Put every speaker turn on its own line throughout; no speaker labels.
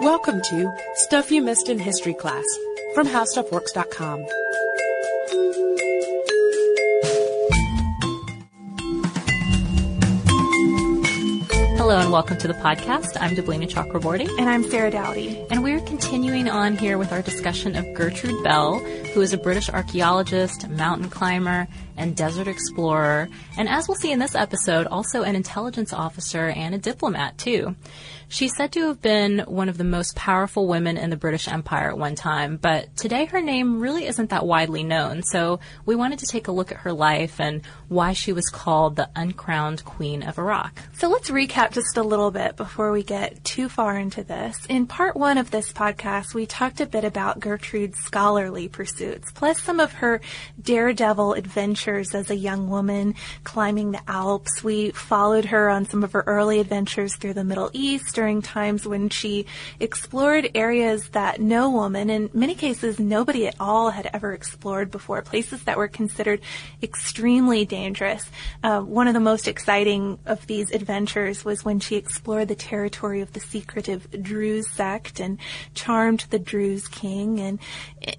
Welcome to Stuff You Missed in History class from HowStuffWorks.com.
Hello and welcome to the podcast. I'm Deblina Chakraborty.
And I'm Sarah Dowdy.
And we're continuing on here with our discussion of Gertrude Bell, who is a British archaeologist, mountain climber, and desert explorer. And as we'll see in this episode, also an intelligence officer and a diplomat too. She's said to have been one of the most powerful women in the British Empire at one time, but today her name really isn't that widely known. So we wanted to take a look at her life and why she was called the uncrowned queen of Iraq.
So let's recap just a little bit before we get too far into this. In part one of this podcast, we talked a bit about Gertrude's scholarly pursuits, plus some of her daredevil adventures as a young woman climbing the Alps. We followed her on some of her early adventures through the Middle East during times when she explored areas that no woman, in many cases nobody at all, had ever explored before, places that were considered extremely dangerous. Uh, one of the most exciting of these adventures was when she explored the territory of the secretive Druze sect and charmed the Druze king. And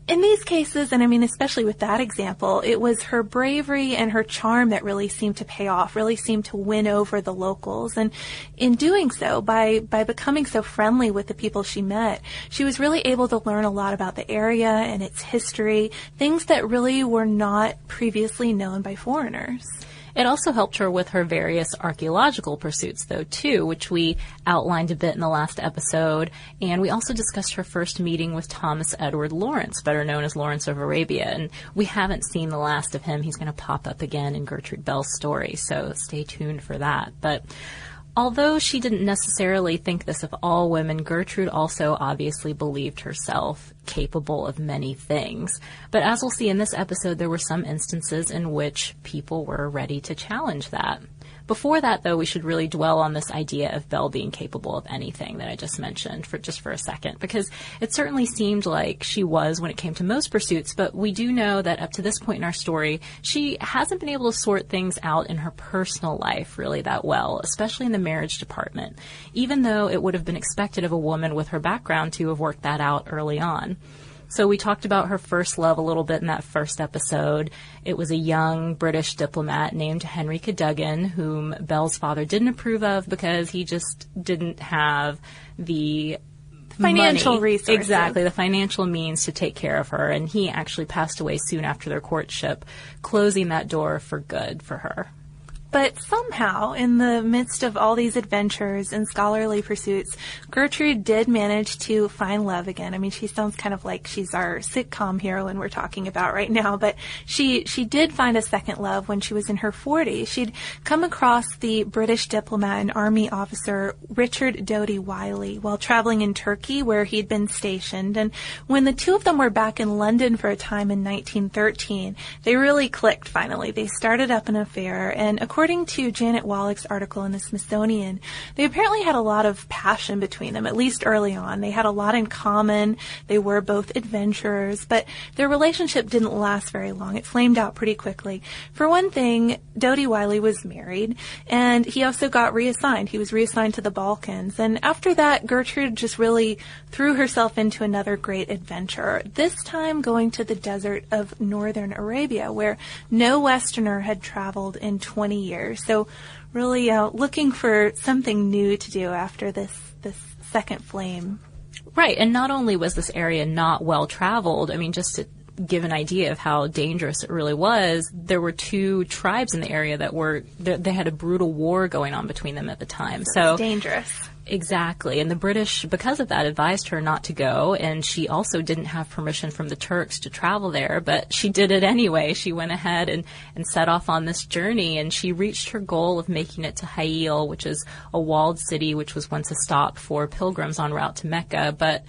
in these cases, and I mean especially with that example, it was her bravery and her charm that really seemed to pay off, really seemed to win over the locals. And in doing so, by by becoming so friendly with the people she met, she was really able to learn a lot about the area and its history, things that really were not previously known by foreigners.
It also helped her with her various archaeological pursuits, though, too, which we outlined a bit in the last episode. And we also discussed her first meeting with Thomas Edward Lawrence, better known as Lawrence of Arabia. And we haven't seen the last of him. He's going to pop up again in Gertrude Bell's story, so stay tuned for that. But Although she didn't necessarily think this of all women, Gertrude also obviously believed herself capable of many things. But as we'll see in this episode, there were some instances in which people were ready to challenge that. Before that, though, we should really dwell on this idea of Bell being capable of anything that I just mentioned for just for a second, because it certainly seemed like she was when it came to most pursuits, but we do know that up to this point in our story, she hasn't been able to sort things out in her personal life really that well, especially in the marriage department, even though it would have been expected of a woman with her background to have worked that out early on. So we talked about her first love a little bit in that first episode. It was a young British diplomat named Henry Cadogan, whom Bell's father didn't approve of because he just didn't have the
financial
money.
resources.
Exactly, the financial means to take care of her. And he actually passed away soon after their courtship, closing that door for good for her.
But somehow, in the midst of all these adventures and scholarly pursuits, Gertrude did manage to find love again. I mean, she sounds kind of like she's our sitcom heroine we're talking about right now, but she, she did find a second love when she was in her 40s. She'd come across the British diplomat and army officer Richard Doughty Wylie while traveling in Turkey where he'd been stationed. And when the two of them were back in London for a time in 1913, they really clicked finally. They started up an affair and to Janet Wallach's article in the Smithsonian, they apparently had a lot of passion between them, at least early on. They had a lot in common. They were both adventurers, but their relationship didn't last very long. It flamed out pretty quickly. For one thing, Doughty Wylie was married, and he also got reassigned. He was reassigned to the Balkans. And after that, Gertrude just really threw herself into another great adventure, this time going to the desert of northern Arabia, where no Westerner had traveled in 20 years. So really uh, looking for something new to do after this this second flame.
Right, and not only was this area not well traveled, I mean, just to give an idea of how dangerous it really was, there were two tribes in the area that were they, they had a brutal war going on between them at the time. So,
It's dangerous.
Exactly. And the British, because of that, advised her not to go. And she also didn't have permission from the Turks to travel there, but she did it anyway. She went ahead and, and set off on this journey and she reached her goal of making it to Hail, which is a walled city, which was once a stop for pilgrims en route to Mecca. But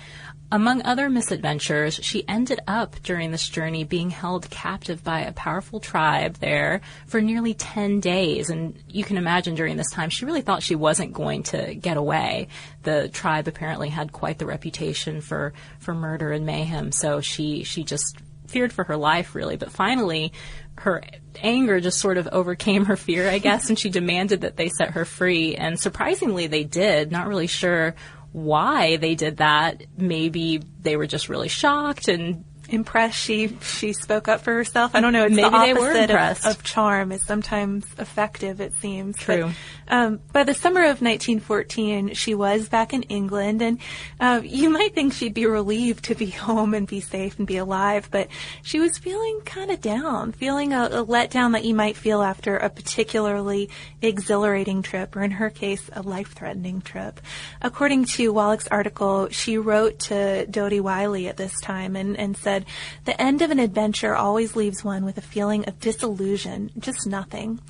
among other misadventures, she ended up during this journey being held captive by a powerful tribe there for nearly 10 days. And you can imagine during this time, she really thought she wasn't going to get away. The tribe apparently had quite the reputation for, for murder and mayhem. So she, she just feared for her life really. But finally, her anger just sort of overcame her fear, I guess, and she demanded that they set her free. And surprisingly, they did. Not really sure why they did that. Maybe they were just really shocked and
Impressed she she spoke up for herself. I don't know. It's
Maybe
the
they were
opposite
impressed.
of, of charm is sometimes effective. It seems
True.
But, um, by the summer of 1914, she was back in England, and uh, you might think she'd be relieved to be home and be safe and be alive, but she was feeling kind of down, feeling a, a letdown that you might feel after a particularly exhilarating trip, or in her case, a life-threatening trip. According to Wallach's article, she wrote to Doughty Wylie at this time and, and said, "The end of an adventure always leaves one with a feeling of disillusion, just nothing."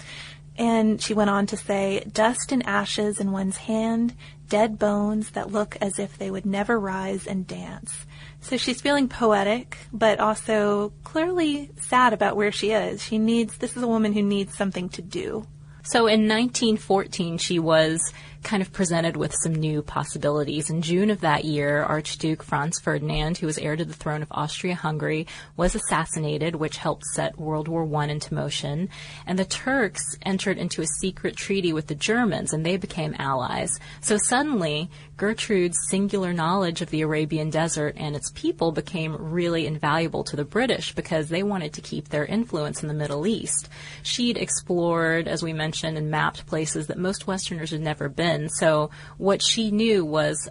And she went on to say, dust and ashes in one's hand, dead bones that look as if they would never rise and dance. So she's feeling poetic, but also clearly sad about where she is. She needs, this is a woman who needs something to do.
So in 1914, she was kind of presented with some new possibilities. In June of that year, Archduke Franz Ferdinand, who was heir to the throne of Austria-Hungary, was assassinated, which helped set World War I into motion. And the Turks entered into a secret treaty with the Germans, and they became allies. So suddenly, Gertrude's singular knowledge of the Arabian desert and its people became really invaluable to the British because they wanted to keep their influence in the Middle East. She'd explored, as we mentioned, and mapped places that most Westerners had never been. So what she knew was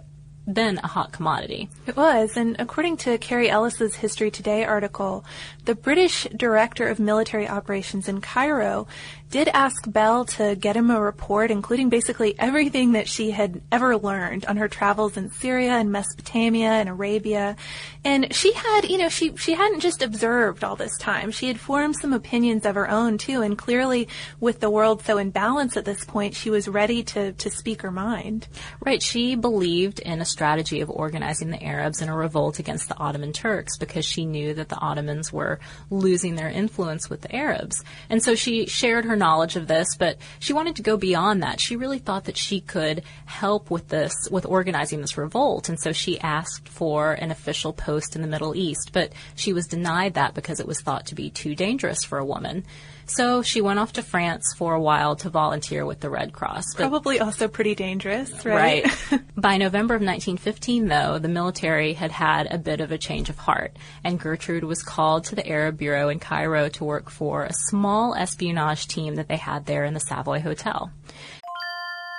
then a hot commodity.
It was, and according to Carrie Ellis's History Today article, the British Director of Military Operations in Cairo did ask Bell to get him a report, including basically everything that she had ever learned on her travels in Syria and Mesopotamia and Arabia. And she had, you know, she, she hadn't just observed all this time. She had formed some opinions of her own too, and clearly with the world so in balance at this point, she was ready to, to speak her mind.
Right. She believed in a strategy of organizing the Arabs in a revolt against the Ottoman Turks because she knew that the Ottomans were losing their influence with the Arabs. And so she shared her knowledge of this, but she wanted to go beyond that. She really thought that she could help with this, with organizing this revolt. And so she asked for an official post in the Middle East, but she was denied that because it was thought to be too dangerous for a woman. So she went off to France for a while to volunteer with the Red Cross.
Probably also pretty dangerous, right?
Right. By November of 1915, though, the military had had a bit of a change of heart, and Gertrude was called to the Arab Bureau in Cairo to work for a small espionage team that they had there in the Savoy Hotel.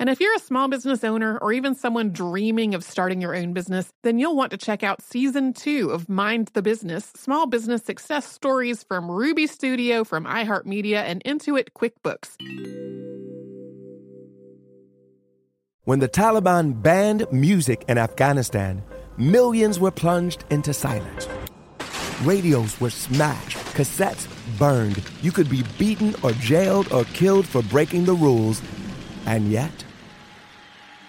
And if you're a small business owner or even someone dreaming of starting your own business, then you'll want to check out season two of Mind the Business Small Business Success Stories from Ruby Studio, from iHeartMedia, and Intuit QuickBooks.
When the Taliban banned music in Afghanistan, millions were plunged into silence. Radios were smashed, cassettes burned. You could be beaten or jailed or killed for breaking the rules. And yet,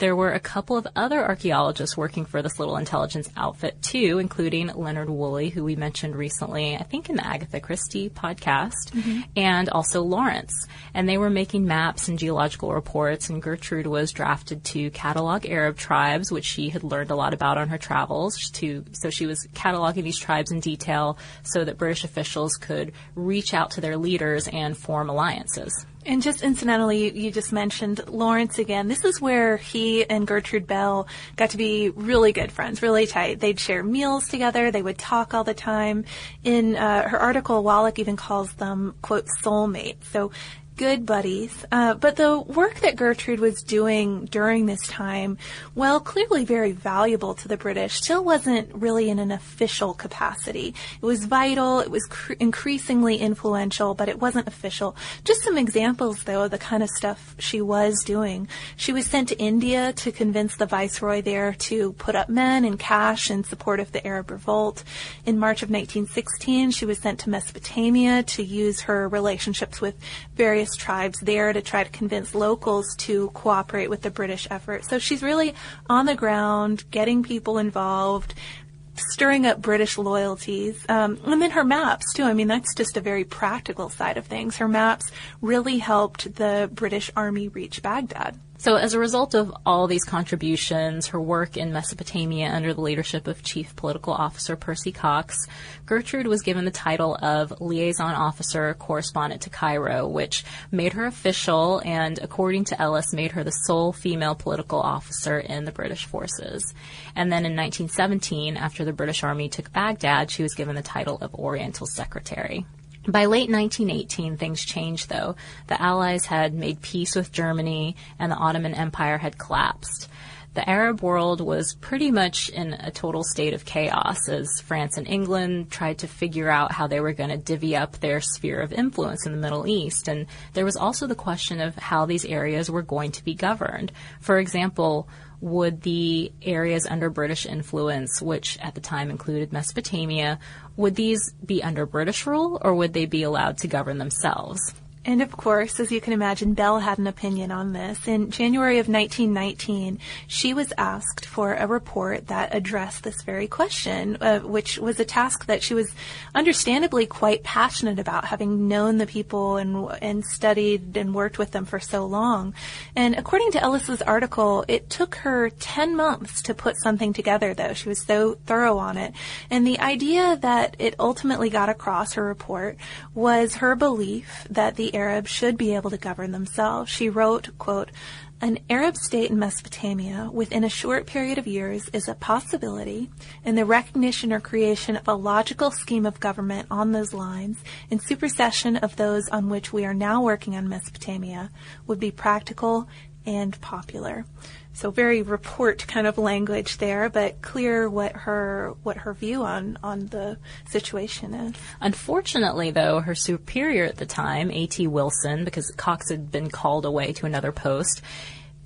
There were a couple of other archaeologists working for this little intelligence outfit too, including Leonard Woolley, who we mentioned recently, I think in the Agatha Christie podcast, mm-hmm. and also Lawrence. And they were making maps and geological reports, and Gertrude was drafted to catalog Arab tribes, which she had learned a lot about on her travels. To so she was cataloging these tribes in detail so that British officials could reach out to their leaders and form alliances.
And just incidentally, you just mentioned Lawrence again. This is where he and Gertrude Bell got to be really good friends, really tight. They'd share meals together. They would talk all the time. In uh, her article, Wallach even calls them, quote, soulmates. So good buddies. Uh, but the work that Gertrude was doing during this time, well, clearly very valuable to the British, still wasn't really in an official capacity. It was vital, it was cr- increasingly influential, but it wasn't official. Just some examples, though, of the kind of stuff she was doing. She was sent to India to convince the viceroy there to put up men and cash in support of the Arab revolt. In March of 1916, she was sent to Mesopotamia to use her relationships with various various tribes there to try to convince locals to cooperate with the British effort. So she's really on the ground, getting people involved, stirring up British loyalties. Um, and then her maps, too. I mean, that's just a very practical side of things. Her maps really helped the British Army reach Baghdad.
So as a result of all these contributions, her work in Mesopotamia under the leadership of Chief Political Officer Percy Cox, Gertrude was given the title of Liaison Officer Correspondent to Cairo, which made her official and, according to Ellis, made her the sole female political officer in the British forces. And then in 1917, after the British Army took Baghdad, she was given the title of Oriental Secretary. By late 1918, things changed though. The Allies had made peace with Germany and the Ottoman Empire had collapsed. The Arab world was pretty much in a total state of chaos as France and England tried to figure out how they were going to divvy up their sphere of influence in the Middle East. And there was also the question of how these areas were going to be governed. For example, would the areas under British influence, which at the time included Mesopotamia, would these be under British rule or would they be allowed to govern themselves?
And of course, as you can imagine, Bell had an opinion on this. In January of 1919, she was asked for a report that addressed this very question, uh, which was a task that she was understandably quite passionate about, having known the people and and studied and worked with them for so long. And according to Ellis's article, it took her 10 months to put something together, though. She was so thorough on it. And the idea that it ultimately got across her report was her belief that the Arabs should be able to govern themselves. She wrote, quote, an Arab state in Mesopotamia within a short period of years is a possibility, and the recognition or creation of a logical scheme of government on those lines, in supersession of those on which we are now working on Mesopotamia, would be practical and popular. So very report kind of language there, but clear what her what her view on on the situation is.
Unfortunately, though, her superior at the time, A.T. Wilson, because Cox had been called away to another post,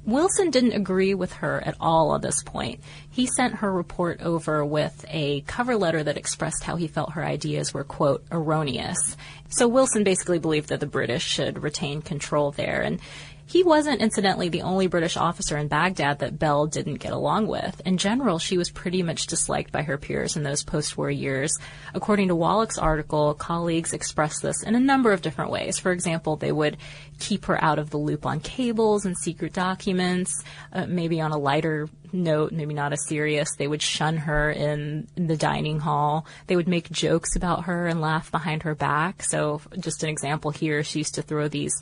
Wilson didn't agree with her at all at this point. He sent her report over with a cover letter that expressed how he felt her ideas were, quote, erroneous. So Wilson basically believed that the British should retain control there. And he wasn't, incidentally, the only British officer in Baghdad that Bell didn't get along with. In general, she was pretty much disliked by her peers in those post-war years. According to Wallach's article, colleagues expressed this in a number of different ways. For example, they would keep her out of the loop on cables and secret documents. Uh, maybe on a lighter note, maybe not as serious, they would shun her in, in the dining hall. They would make jokes about her and laugh behind her back. So, just an example here, she used to throw these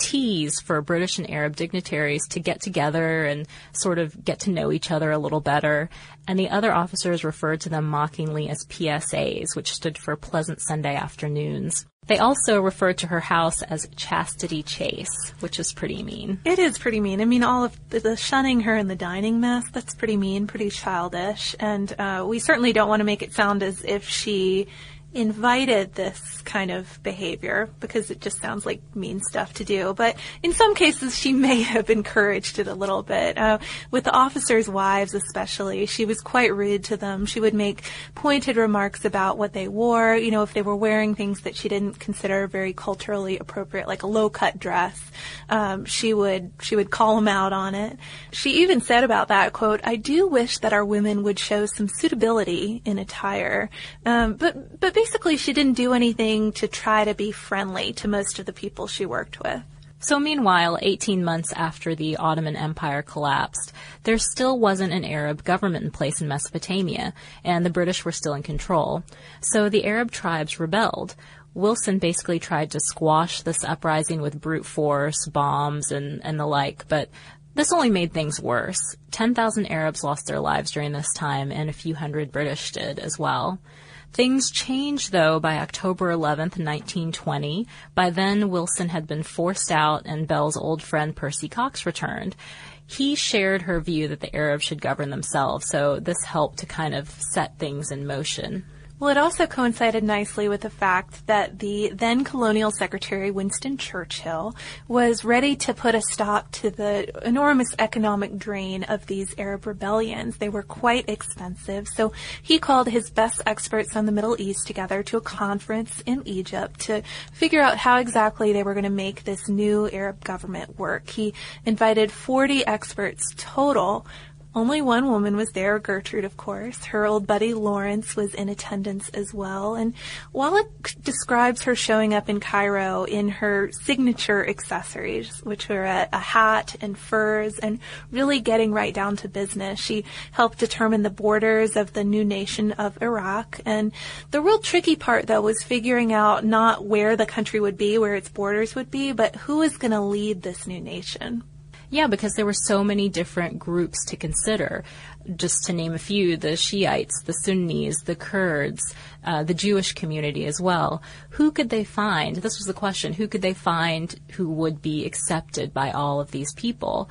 teas for British and Arab dignitaries to get together and sort of get to know each other a little better. And the other officers referred to them mockingly as PSAs, which stood for Pleasant Sunday Afternoons. They also referred to her house as Chastity Chase, which is pretty mean.
It is pretty mean. I mean, all of the, the shunning her in the dining mess, that's pretty mean, pretty childish. And uh, we certainly don't want to make it sound as if she invited this kind of behavior because it just sounds like mean stuff to do. But in some cases, she may have encouraged it a little bit. Uh, with the officers' wives, especially, she was quite rude to them. She would make pointed remarks about what they wore. You know, if they were wearing things that she didn't consider very culturally appropriate, like a low-cut dress, um, she would she would call them out on it. She even said about that quote, "I do wish that our women would show some suitability in attire." Um, but but basically she didn't do anything to try to be friendly to most of the people she worked with.
So meanwhile, 18 months after the Ottoman Empire collapsed, there still wasn't an Arab government in place in Mesopotamia, and the British were still in control. So the Arab tribes rebelled. Wilson basically tried to squash this uprising with brute force, bombs, and, and the like, but this only made things worse. 10,000 Arabs lost their lives during this time, and a few hundred British did as well. Things changed, though, by October 11th, 1920. By then, Wilson had been forced out, and Bell's old friend Percy Cox returned. He shared her view that the Arabs should govern themselves, so this helped to kind of set things in motion.
Well, it also coincided nicely with the fact that the then colonial secretary, Winston Churchill, was ready to put a stop to the enormous economic drain of these Arab rebellions. They were quite expensive, so he called his best experts on the Middle East together to a conference in Egypt to figure out how exactly they were going to make this new Arab government work. He invited 40 experts total only one woman was there, Gertrude, of course. Her old buddy Lawrence was in attendance as well. And Wallach describes her showing up in Cairo in her signature accessories, which were a, a, hat and furs, and really getting right down to business. She helped determine the borders of the new nation of Iraq. And the real tricky part, though, was figuring out not where the country would be, where its borders would be, but who is going to lead this new nation.
Yeah, because there were so many different groups to consider. Just to name a few, the Shiites, the Sunnis, the Kurds, uh, the Jewish community as well. Who could they find? This was the question. Who could they find who would be accepted by all of these people?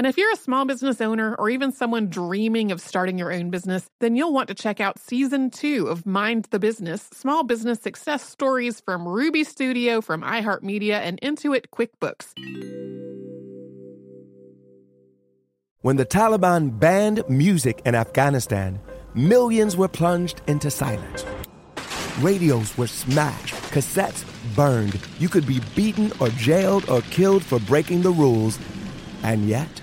And if you're a small business owner or even someone dreaming of starting your own business, then you'll want to check out season two of Mind the Business Small Business Success Stories from Ruby Studio, from iHeartMedia, and Intuit QuickBooks.
When the Taliban banned music in Afghanistan, millions were plunged into silence. Radios were smashed, cassettes burned. You could be beaten or jailed or killed for breaking the rules. And yet,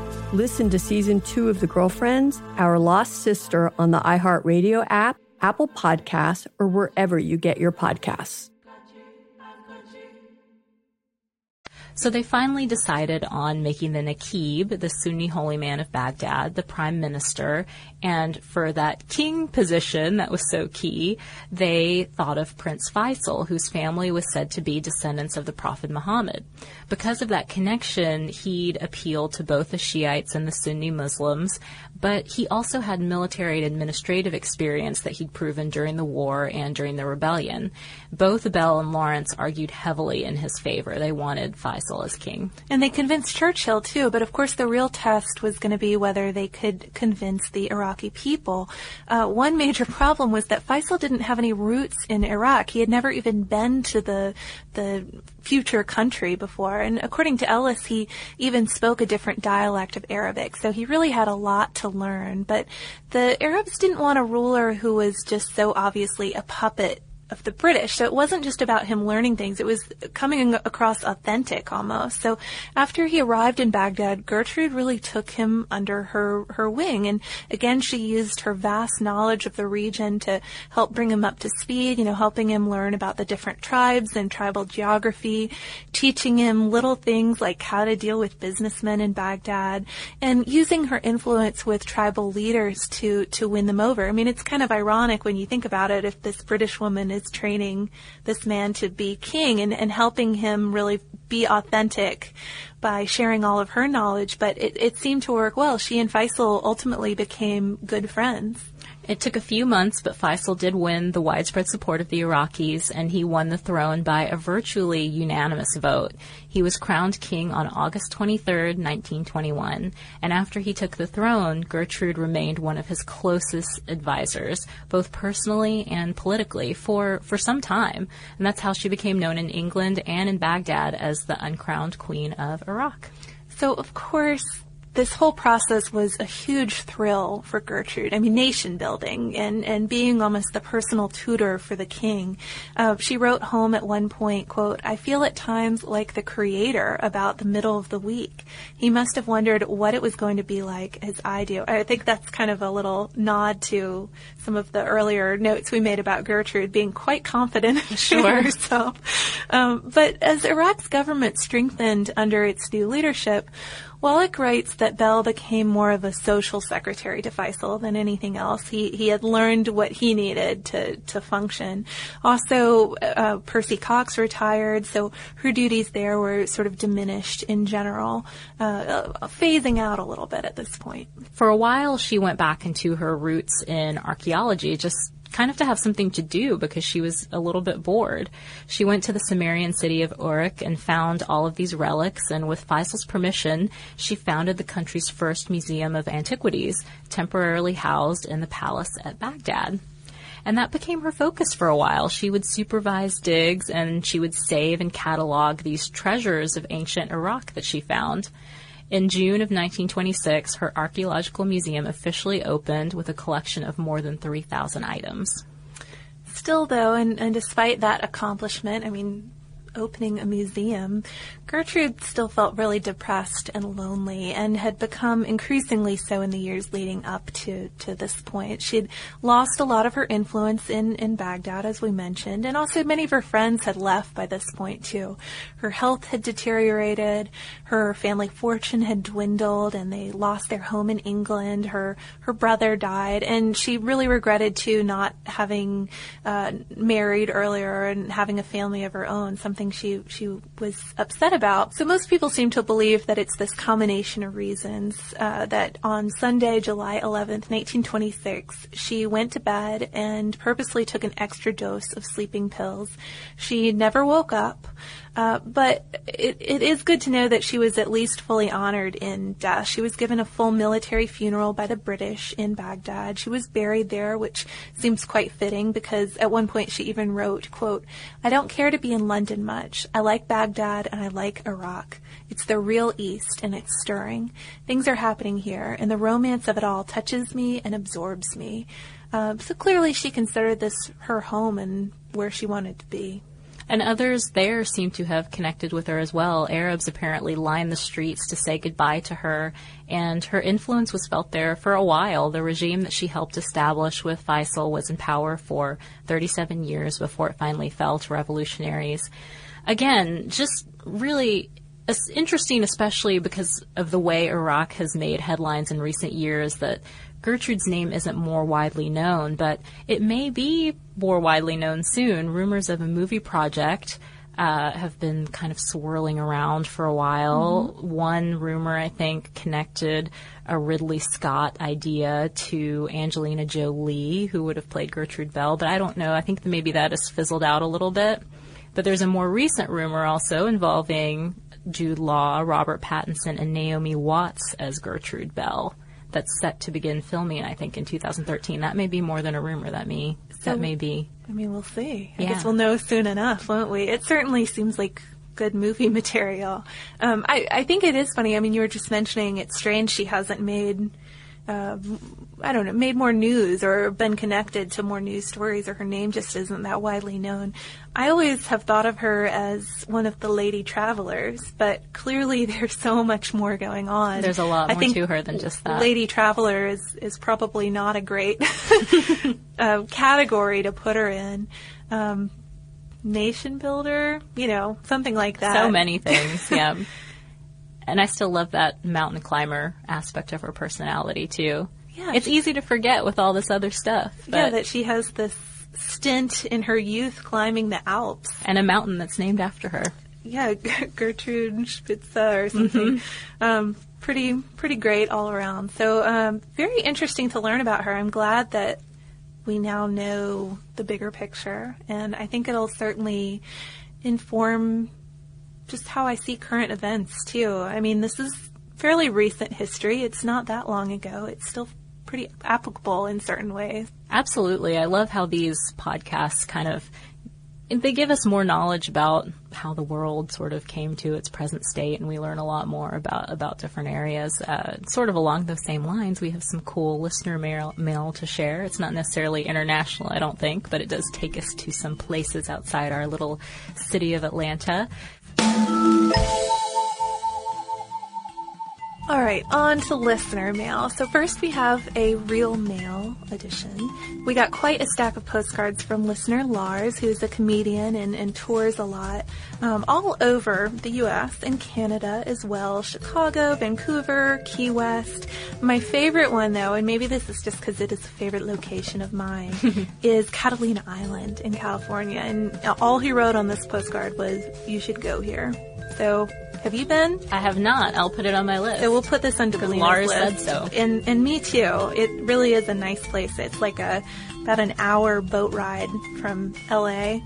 Listen to season two of The Girlfriends, Our Lost Sister on the iHeartRadio app, Apple Podcasts, or wherever you get your podcasts.
So they finally decided on making the Naqib, the Sunni holy man of Baghdad, the prime minister. And for that king position that was so key, they thought of Prince Faisal, whose family was said to be descendants of the Prophet Muhammad. Because of that connection, he'd appeal to both the Shiites and the Sunni Muslims, but he also had military and administrative experience that he'd proven during the war and during the rebellion. Both Bell and Lawrence argued heavily in his favor. They wanted Faisal as king.
And they convinced Churchill too, but of course the real test was going to be whether they could convince the Iraqi people. Uh, one major problem was that Faisal didn't have any roots in Iraq. He had never even been to the the future country before, and according to Ellis, he even spoke a different dialect of Arabic. So he really had a lot to learn. But the Arabs didn't want a ruler who was just so obviously a puppet of the British. So it wasn't just about him learning things. It was coming across authentic almost. So after he arrived in Baghdad, Gertrude really took him under her, her wing. And again, she used her vast knowledge of the region to help bring him up to speed, you know, helping him learn about the different tribes and tribal geography, teaching him little things like how to deal with businessmen in Baghdad and using her influence with tribal leaders to, to win them over. I mean, it's kind of ironic when you think about it if this British woman is is training this man to be king and, and helping him really be authentic by sharing all of her knowledge. But it, it seemed to work well. She and Faisal ultimately became good friends.
It took a few months, but Faisal did win the widespread support of the Iraqis, and he won the throne by a virtually unanimous vote. He was crowned king on August 23, 1921, and after he took the throne, Gertrude remained one of his closest advisors, both personally and politically, for, for some time. And that's how she became known in England and in Baghdad as the uncrowned queen of Iraq.
So, of course, this whole process was a huge thrill for Gertrude. I mean, nation building and, and being almost the personal tutor for the king. Uh, she wrote home at one point, quote, I feel at times like the creator about the middle of the week. He must have wondered what it was going to be like as I do. I think that's kind of a little nod to some of the earlier notes we made about Gertrude being quite confident sure. in herself. Um, but as Iraq's government strengthened under its new leadership, Wallach writes that Bell became more of a social secretary to Faisal than anything else. He he had learned what he needed to to function. Also, uh, Percy Cox retired, so her duties there were sort of diminished in general, uh, uh, phasing out a little bit at this point.
For a while, she went back into her roots in archaeology, just kind of to have something to do because she was a little bit bored. She went to the Sumerian city of Uruk and found all of these relics, and with Faisal's permission, she founded the country's first museum of antiquities, temporarily housed in the palace at Baghdad. And that became her focus for a while. She would supervise digs and she would save and catalog these treasures of ancient Iraq that she found. In June of 1926, her archaeological museum officially opened with a collection of more than 3,000 items.
Still, though, and, and despite that accomplishment, I mean, opening a museum, Gertrude still felt really depressed and lonely and had become increasingly so in the years leading up to, to this point. She'd lost a lot of her influence in, in Baghdad, as we mentioned, and also many of her friends had left by this point too. Her health had deteriorated, her family fortune had dwindled, and they lost their home in England. Her, her brother died, and she really regretted too not having, uh, married earlier and having a family of her own, something she, she was upset about about. So most people seem to believe that it's this combination of reasons uh, that on Sunday, July 11th, 1926, she went to bed and purposely took an extra dose of sleeping pills. She never woke up. Uh, but it, it is good to know that she was at least fully honored in death. She was given a full military funeral by the British in Baghdad. She was buried there, which seems quite fitting because at one point she even wrote, quote, I don't care to be in London much. I like Baghdad and I like Iraq. It's the real East and it's stirring. Things are happening here and the romance of it all touches me and absorbs me. Uh, so clearly she considered this her home and where she wanted to be.
And others there seem to have connected with her as well. Arabs apparently lined the streets to say goodbye to her, and her influence was felt there for a while. The regime that she helped establish with Faisal was in power for 37 years before it finally fell to revolutionaries. Again, just really interesting, especially because of the way Iraq has made headlines in recent years that Gertrude's name isn't more widely known, but it may be more widely known soon. Rumors of a movie project uh, have been kind of swirling around for a while. Mm-hmm. One rumor, I think, connected a Ridley Scott idea to Angelina Jolie, who would have played Gertrude Bell, but I don't know. I think maybe that has fizzled out a little bit. But there's a more recent rumor also involving Jude Law, Robert Pattinson, and Naomi Watts as Gertrude Bell that's set to begin filming, I think, in 2013. That may be more than a rumor. That may so, that may be.
I mean, we'll see. I guess we'll know soon enough, won't we? It certainly seems like good movie material. Um, I I think it is funny. I mean, you were just mentioning it's strange she hasn't made uh, I don't know, made more news or been connected to more news stories or her name just isn't that widely known. I always have thought of her as one of the lady travelers, but clearly there's so much more going on.
There's a lot more to her than just that.
Lady traveler is, is probably not a great uh, category to put her in. Um, nation builder, you know, something like that.
So many things, yeah. And I still love that mountain climber aspect of her personality too. Yeah, it's easy to forget with all this other stuff.
yeah, that she has this stint in her youth climbing the Alps
and a mountain that's named after her.
Yeah, Gertrude Spitze or something. Mm-hmm. Um, pretty pretty great all around. So um, very interesting to learn about her. I'm glad that we now know the bigger picture, and I think it'll certainly inform just how I see current events too. I mean, this is fairly recent history. It's not that long ago. It's still pretty applicable in certain ways.
Absolutely. I love how these podcasts kind of they give us more knowledge about how the world sort of came to its present state, and we learn a lot more about about different areas. Uh, sort of along those same lines, we have some cool listener mail, mail to share. It's not necessarily international, I don't think, but it does take us to some places outside our little city of Atlanta you
all right, on to listener mail. So first we have a real mail edition. We got quite a stack of postcards from listener Lars, who's a comedian and, and tours a lot um, all over the U.S. and Canada as well. Chicago, Vancouver, Key West. My favorite one, though, and maybe this is just because it is a favorite location of mine, is Catalina Island in California. And all he wrote on this postcard was, "You should go here." So have you been?
I have not. I'll put it on my list.
So we'll put this on Deblina's
Lars
list.
said so.
And and me too. It really is a nice place. It's like a about an hour boat ride from LA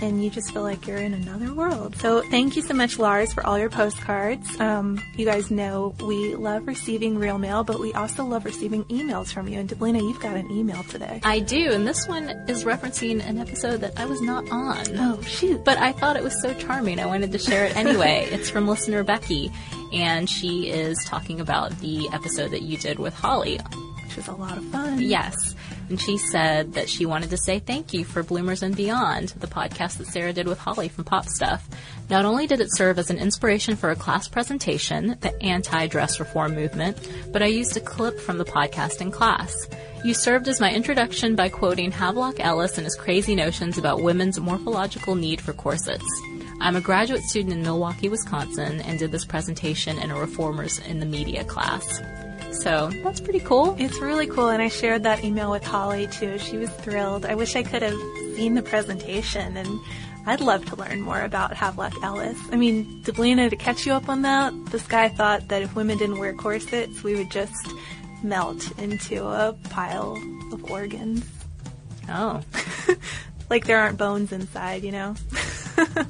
and you just feel like you're in another world. So thank you so much, Lars, for all your postcards. Um, you guys know we love receiving real mail, but we also love receiving emails from you. And Deblina, you've got an email today.
I do, and this one is referencing an episode that I was not on.
Oh, shoot.
But I thought it was so charming, I wanted to share it anyway. it's from listener Becky, and she is talking about the episode that you did with Holly.
Which was a lot of fun.
Yes. And she said that she wanted to say thank you for Bloomers and Beyond, the podcast that Sarah did with Holly from Pop Stuff. Not only did it serve as an inspiration for a class presentation, the anti-dress reform movement, but I used a clip from the podcast in class. You served as my introduction by quoting Havelock Ellis and his crazy notions about women's morphological need for corsets. I'm a graduate student in Milwaukee, Wisconsin, and did this presentation in a Reformers in the Media class. So that's pretty cool.
It's really cool, and I shared that email with Holly too. She was thrilled. I wish I could have seen the presentation, and I'd love to learn more about Havelock Ellis. I mean, Deblina, to catch you up on that, this guy thought that if women didn't wear corsets, we would just melt into a pile of organs.
Oh.
like there aren't bones inside, you know?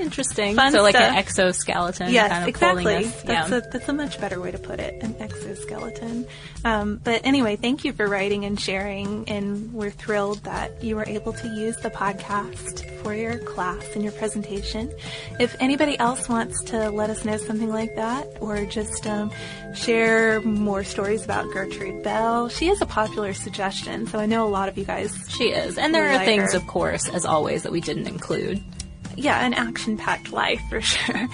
Interesting.
Fun
so like
stuff.
an exoskeleton
Yes,
kind of
exactly. That's,
yeah.
a, that's a much better way to put it, an exoskeleton. Um, but anyway, thank you for writing and sharing, and we're thrilled that you were able to use the podcast for your class and your presentation. If anybody else wants to let us know something like that, or just um, share more stories about Gertrude Bell, she is a popular suggestion, so I know a lot of you guys.
She is. And there
really
are
like
things,
her.
of course, as always, that we didn't include.
Yeah, an action packed life for sure.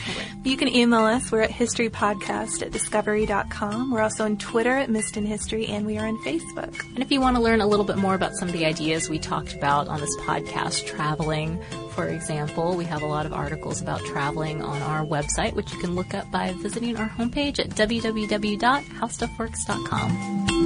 You can email us. We're at historypodcast at discovery.com. We're also on Twitter at Missed in History, and we are on Facebook.
And if you want to learn a little bit more about some of the ideas we talked about on this podcast, traveling, for example, we have a lot of articles about traveling on our website, which you can look up by visiting our homepage at www.howstuffworks.com.